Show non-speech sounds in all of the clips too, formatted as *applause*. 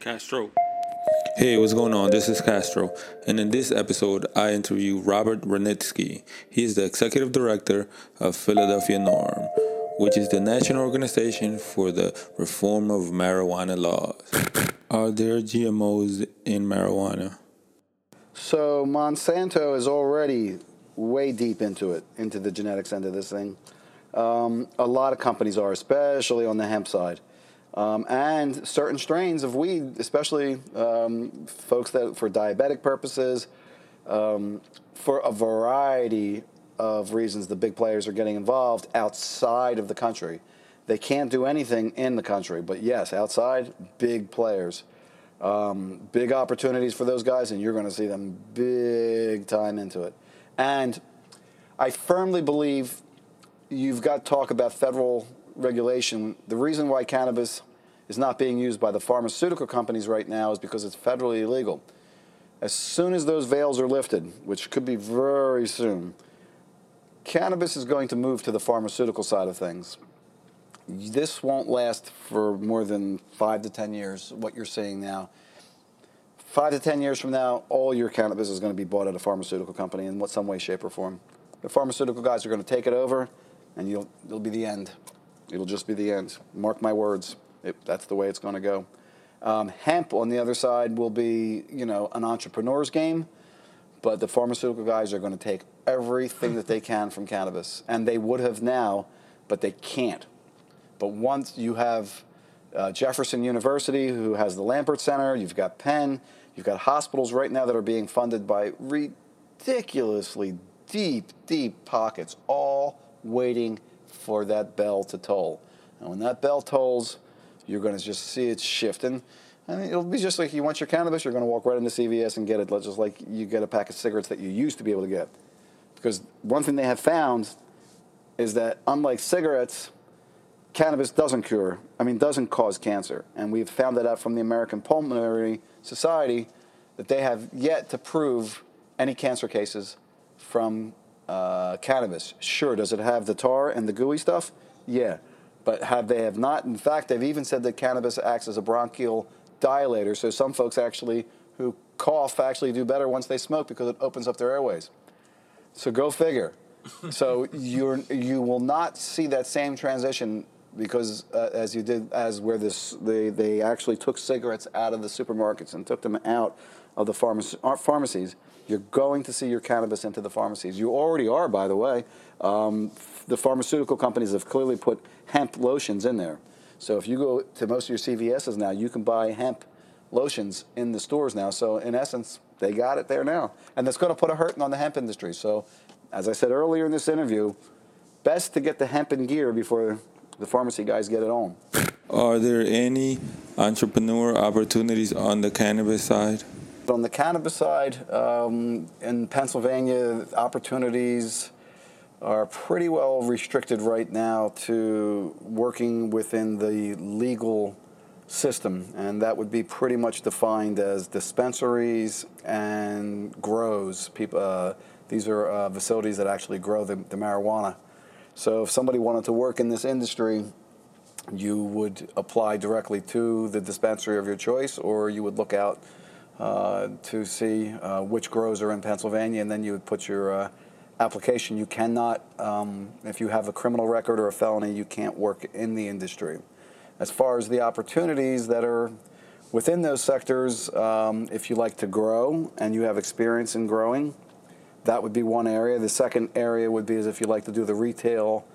Castro. Hey, what's going on? This is Castro, and in this episode, I interview Robert Rudnitsky. He is the executive director of Philadelphia NORML, which is the national organization for the reform of marijuana laws. Are there GMOs in marijuana? So Monsanto is already way deep into it, into the genetics end of this thing. Um, a lot of companies are, especially on the hemp side. Um, and certain strains of weed, especially um, folks that for diabetic purposes, um, for a variety of reasons, the big players are getting involved outside of the country. They can't do anything in the country, but yes, outside, big players. Um, big opportunities for those guys, and you're going to see them big time into it. And I firmly believe you've got talk about federal regulation. The reason why cannabis is not being used by the pharmaceutical companies right now is because it's federally illegal. As soon as those veils are lifted, which could be very soon, cannabis is going to move to the pharmaceutical side of things. This won't last for more than five to 10 years, what you're seeing now. Five to 10 years from now, all your cannabis is going to be bought at a pharmaceutical company in what, some way, shape, or form. The pharmaceutical guys are going to take it over, and you'll, it'll be the end. It'll just be the end. Mark my words. It, that's the way it's going to go. Um, hemp, on the other side, will be you know an entrepreneur's game, but the pharmaceutical guys are going to take everything that they can from cannabis, and they would have now, but they can't. But once you have uh, Jefferson University, who has the Lambert Center, you've got Penn, you've got hospitals right now that are being funded by ridiculously deep, deep pockets, all waiting for that bell to toll. And when that bell tolls, you're going to just see it shifting. And it'll be just like you want your cannabis, you're going to walk right into CVS and get it, just like you get a pack of cigarettes that you used to be able to get. Because one thing they have found is that unlike cigarettes, cannabis doesn't cure, I mean, doesn't cause cancer. And we've found that out from the American Pulmonary Society that they have yet to prove any cancer cases from uh, cannabis. Sure, does it have the tar and the gooey stuff? Yeah. But have they have not? In fact, they've even said that cannabis acts as a bronchial dilator. So some folks actually who cough actually do better once they smoke because it opens up their airways. So go figure. *laughs* so you're you will not see that same transition because uh, as you did as where this they they actually took cigarettes out of the supermarkets and took them out of the uh, pharmacies. You're going to see your cannabis into the pharmacies. You already are, by the way. Um, the pharmaceutical companies have clearly put hemp lotions in there. So if you go to most of your CVSs now, you can buy hemp lotions in the stores now. So in essence, they got it there now. And that's going to put a hurting on the hemp industry. So as I said earlier in this interview, best to get the hemp in gear before the pharmacy guys get it on. Are there any entrepreneur opportunities on the cannabis side? On the cannabis side, um, in Pennsylvania, opportunities are pretty well restricted right now to working within the legal system, and that would be pretty much defined as dispensaries and grows. People, uh, these are uh, facilities that actually grow the, the marijuana. So if somebody wanted to work in this industry, you would apply directly to the dispensary of your choice, or you would look out to see uh, which grows are in Pennsylvania, and then you would put your uh, application. You cannot, um, if you have a criminal record or a felony, you can't work in the industry. As far as the opportunities that are within those sectors, um, if you like to grow and you have experience in growing, that would be one area. The second area would be as if you like to do the retail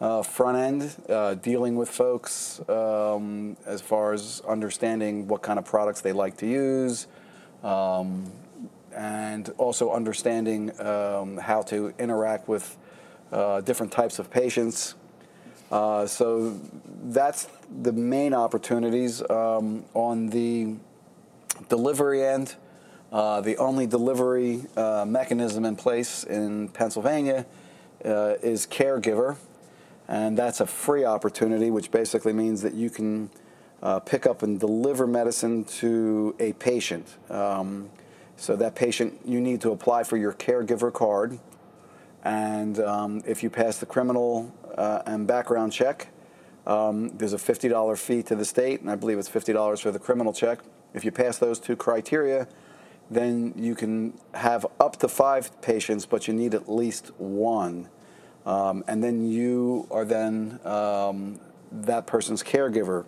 uh, front end, uh, dealing with folks um, as far as understanding what kind of products they like to use, um, and also understanding um, how to interact with uh, different types of patients. Uh, so that's the main opportunities um, on the delivery end. Uh, the only delivery uh, mechanism in place in Pennsylvania uh, is caregiver, and that's a free opportunity, which basically means that you can uh, pick up and deliver medicine to a patient. Um, so that patient, you need to apply for your caregiver card, and um, if you pass the criminal uh, and background check, um, there's a $50 fee to the state, and I believe it's $50 for the criminal check If you pass those two criteria, then you can have up to five patients, but you need at least one. Um, and then you are then um, that person's caregiver.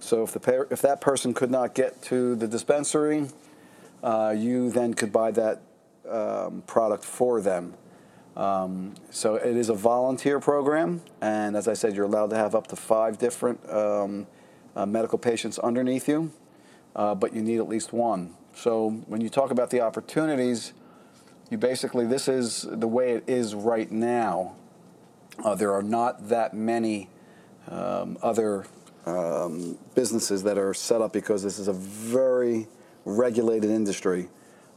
So if, the if that person could not get to the dispensary, uh, you then could buy that um, product for them. Um, so it is a volunteer program, and as I said, you're allowed to have up to five different um, uh, medical patients underneath you, uh, but you need at least one. So when you talk about the opportunities, you basically, this is the way it is right now. Uh, there are not that many um, other um, businesses that are set up because this is a very regulated industry.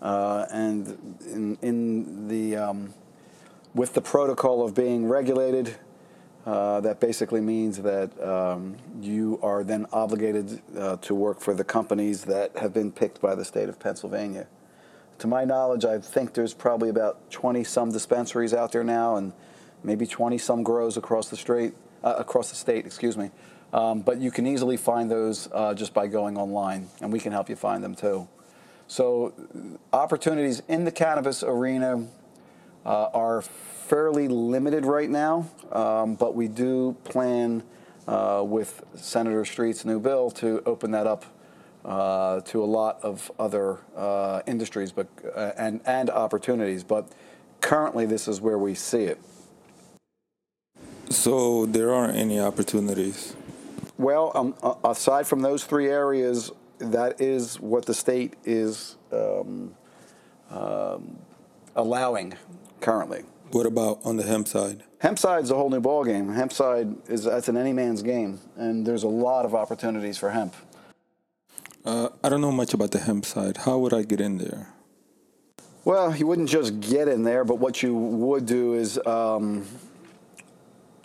Uh, and in, in the um, with the protocol of being regulated, uh, that basically means that um, you are then obligated uh, to work for the companies that have been picked by the state of Pennsylvania. To my knowledge, I think there's probably about 20 some dispensaries out there now, and maybe 20 some grows across the state. Uh, across the state, excuse me. Um, but you can easily find those uh, just by going online, and we can help you find them too. So, opportunities in the cannabis arena uh, are fairly limited right now, um, but we do plan uh, with Senator Street's new bill to open that up uh, to a lot of other uh, industries but, uh, and, and opportunities. But currently, this is where we see it. So there aren't any opportunities. Well, um, aside from those three areas, that is what the state is um, um, allowing currently. What about on the hemp side? Hemp side is a whole new ballgame. Hemp side is that's an any man's game, and there's a lot of opportunities for hemp. Uh, I don't know much about the hemp side. How would I get in there? Well, you wouldn't just get in there, but what you would do is, um,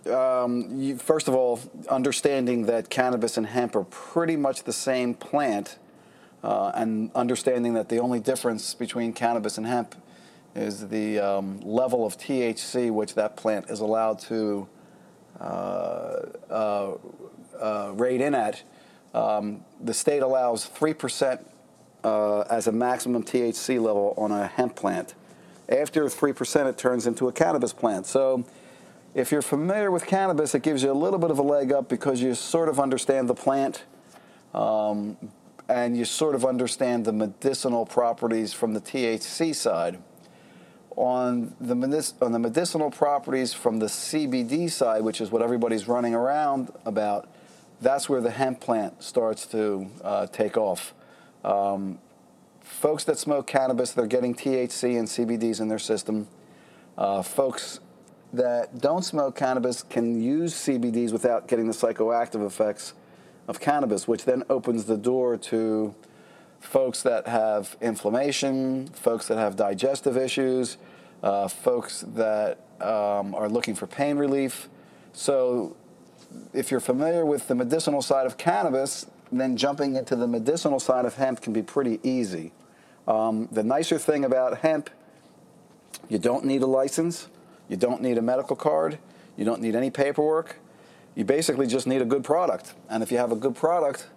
um, you, first of all, understanding that cannabis and hemp are pretty much the same plant, uh, and understanding that the only difference between cannabis and hemp is the um, level of THC which that plant is allowed to uh, uh, uh, rate in at. Um, the state allows 3% uh, as a maximum THC level on a hemp plant. After 3%, it turns into a cannabis plant. So if you're familiar with cannabis, it gives you a little bit of a leg up because you sort of understand the plant um, and you sort of understand the medicinal properties from the THC side on the, medic- on the medicinal properties from the CBD side, which is what everybody's running around about, that's where the hemp plant starts to uh, take off. Um, folks that smoke cannabis, they're getting THC and CBDs in their system. Uh, folks that don't smoke cannabis can use CBDs without getting the psychoactive effects of cannabis, which then opens the door to folks that have inflammation, folks that have digestive issues, uh, folks that um, are looking for pain relief. So, if you're familiar with the medicinal side of cannabis, then jumping into the medicinal side of hemp can be pretty easy. Um, the nicer thing about hemp, you don't need a license, you don't need a medical card, you don't need any paperwork. You basically just need a good product. And if you have a good product,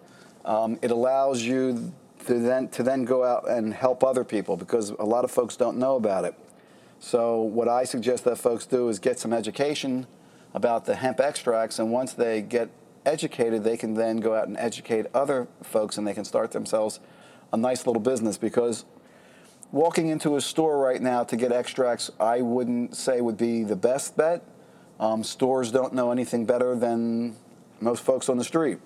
um, it allows you to then to then go out and help other people because a lot of folks don't know about it. So what I suggest that folks do is get some education about the hemp extracts, and once they get educated, they can then go out and educate other folks, and they can start themselves a nice little business because walking into a store right now to get extracts, I wouldn't say would be the best bet. Um, stores don't know anything better than most folks on the street.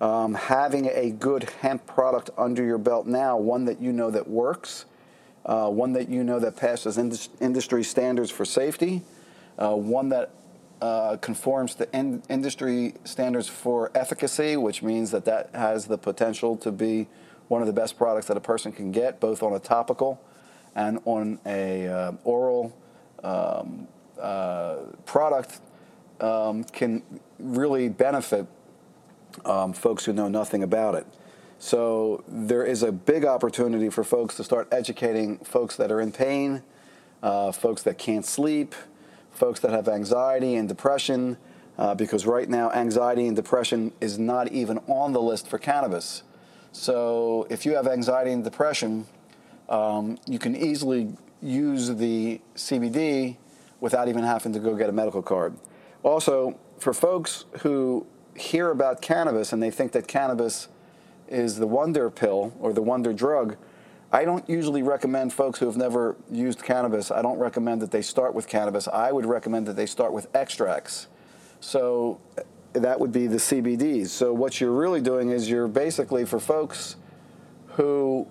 Um, having a good hemp product under your belt now, one that you know that works, uh, one that you know that passes industry standards for safety, uh, one that uh, conforms to in industry standards for efficacy, which means that that has the potential to be one of the best products that a person can get, both on a topical and on a uh, oral um, uh, product, um, can really benefit um, folks who know nothing about it. So there is a big opportunity for folks to start educating folks that are in pain, uh, folks that can't sleep, folks that have anxiety and depression, uh, because right now anxiety and depression is not even on the list for cannabis. So if you have anxiety and depression, um, you can easily use the CBD without even having to go get a medical card. Also, for folks who hear about cannabis and they think that cannabis is the wonder pill or the wonder drug, I don't usually recommend folks who have never used cannabis, I don't recommend that they start with cannabis. I would recommend that they start with extracts. So that would be the CBDs. So what you're really doing is you're basically for folks who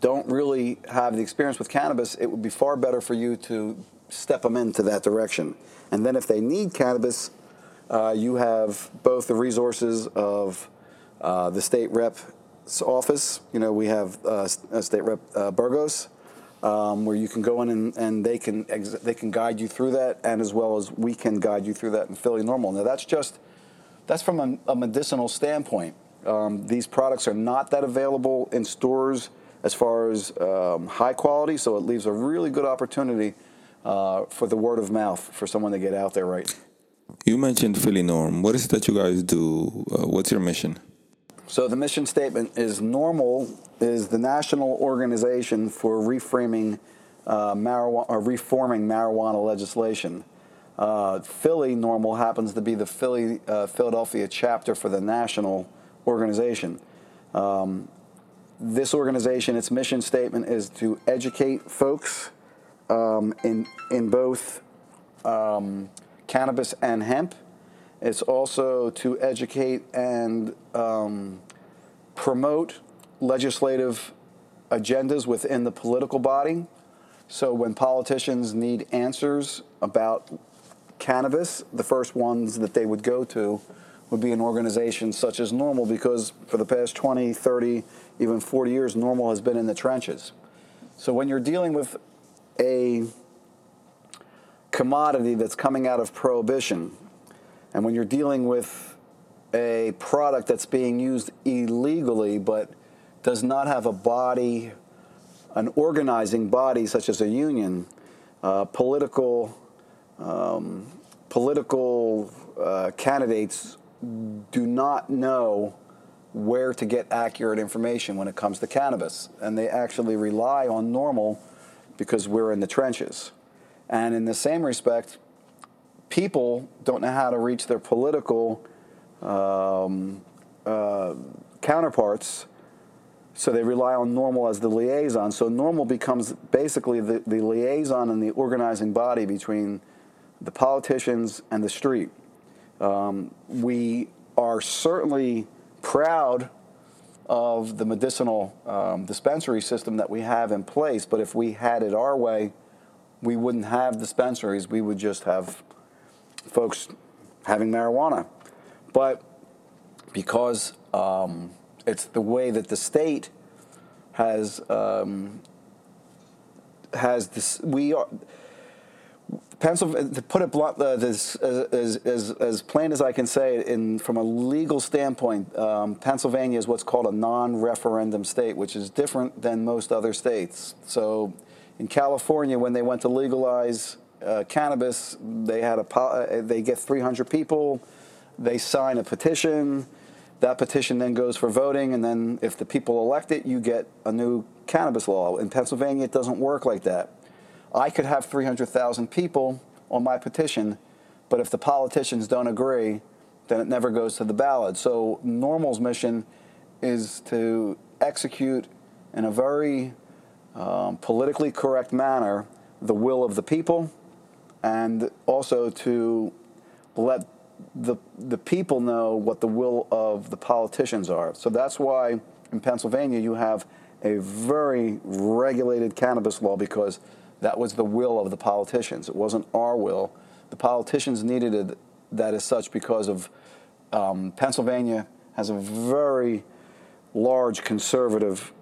don't really have the experience with cannabis, it would be far better for you to step them into that direction. And then if they need cannabis, uh, you have both the resources of uh, the state rep's office. You know, we have uh, State Rep uh, Burgos, um, where you can go in and, and they can ex- they can guide you through that, and as well as we can guide you through that in Philly NORML. Now that's just that's from a, a medicinal standpoint. Um, these products are not that available in stores as far as um, high quality, so it leaves a really good opportunity uh, for the word of mouth for someone to get out there right. You mentioned Philly NORML. What is it that you guys do? Uh, what's your mission? So the mission statement is NORML is the national organization for reframing uh, marijuana or reforming marijuana legislation. Uh, Philly NORML happens to be the Philly uh, Philadelphia chapter for the national organization. Um, this organization, its mission statement is to educate folks um, in in both um, cannabis and hemp. It's also to educate and um, promote legislative agendas within the political body. So when politicians need answers about cannabis, the first ones that they would go to would be an organization such as NORML because for the past 20, 30, even 40 years, NORML has been in the trenches. So when you're dealing with a commodity that's coming out of prohibition, and when you're dealing with a product that's being used illegally but does not have a body, an organizing body such as a union, uh, political um, political uh, candidates do not know where to get accurate information when it comes to cannabis, and they actually rely on NORML because we're in the trenches. And in the same respect, people don't know how to reach their political um, uh, counterparts, so they rely on NORML as the liaison. So NORML becomes basically the, the liaison and the organizing body between the politicians and the street. Um, we are certainly proud of the medicinal um, dispensary system that we have in place, but if we had it our way, we wouldn't have dispensaries. We would just have folks having marijuana. But because um, it's the way that the state has um, has this, we are Pennsylvania, to put it blunt, uh, this, as, as, as, plain as I can say, in, from a legal standpoint, um, Pennsylvania is what's called a non-referendum state, which is different than most other states. So, in California, when they went to legalize uh, cannabis, they had a uh, they get 300 people, they sign a petition. That petition then goes for voting, and then if the people elect it, you get a new cannabis law. In Pennsylvania, it doesn't work like that. I could have 300,000 people on my petition, but if the politicians don't agree, then it never goes to the ballot. So NORML's mission is to execute in a very um, politically correct manner the will of the people and also to let the, the people know what the will of the politicians are. So that's why in Pennsylvania you have a very regulated cannabis law because that was the will of the politicians. It wasn't our will. The politicians needed it, that as such because of um, Pennsylvania has a very large conservative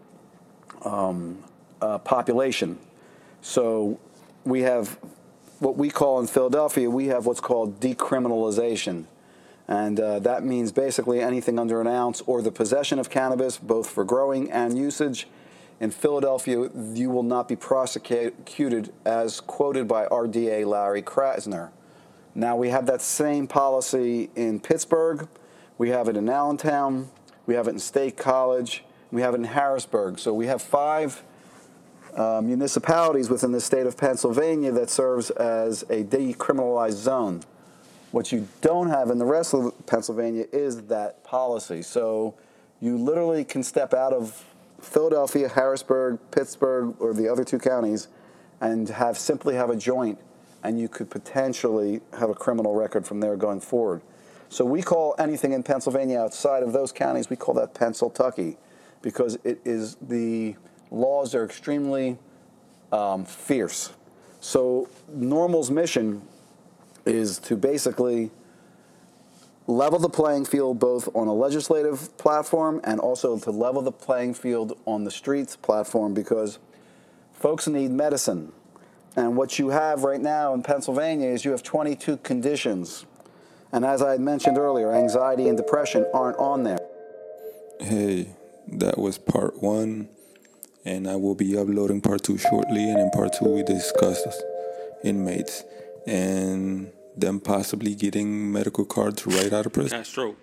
um, uh, population. So we have what we call in Philadelphia, we have what's called decriminalization. And uh, that means basically anything under an ounce or the possession of cannabis, both for growing and usage, in Philadelphia, you will not be prosecuted as quoted by RDA Larry Krasner. Now, we have that same policy in Pittsburgh, we have it in Allentown, We have it in State College. We have it in Harrisburg. So we have five uh, municipalities within the state of Pennsylvania that serves as a decriminalized zone. What you don't have in the rest of Pennsylvania is that policy. So you literally can step out of Philadelphia, Harrisburg, Pittsburgh, or the other two counties and have simply have a joint, and you could potentially have a criminal record from there going forward. So we call anything in Pennsylvania outside of those counties, we call that Pennsyltucky, because it is the laws are extremely um, fierce. So NORML's mission is to basically level the playing field both on a legislative platform and also to level the playing field on the streets platform because folks need medicine. And what you have right now in Pennsylvania is you have 22 conditions. And as I had mentioned earlier, anxiety and depression aren't on there. Hey, that was part one, and I will be uploading part two shortly. And in part two, we discuss inmates and them possibly getting medical cards right out of prison. Castro.